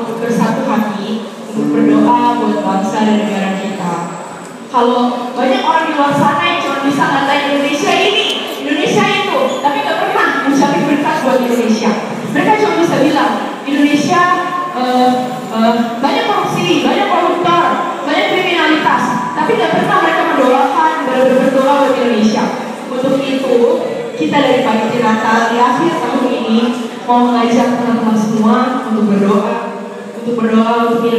untuk bersatu hati, untuk berdoa buat bangsa dan negara kita. Kalau banyak orang di luar sana yang cuma bisa ngatain Indonesia ini, Indonesia itu, tapi nggak pernah mencapai berkat buat Indonesia. Mereka cuma bisa bilang Indonesia uh, uh, banyak korupsi, banyak koruptor, banyak kriminalitas, tapi nggak pernah mereka mendoakan berdoa buat Indonesia. Untuk itu kita dari Panitia Natal di akhir tahun ini mau mengajak teman-teman semua untuk berdoa untuk berdoa untuk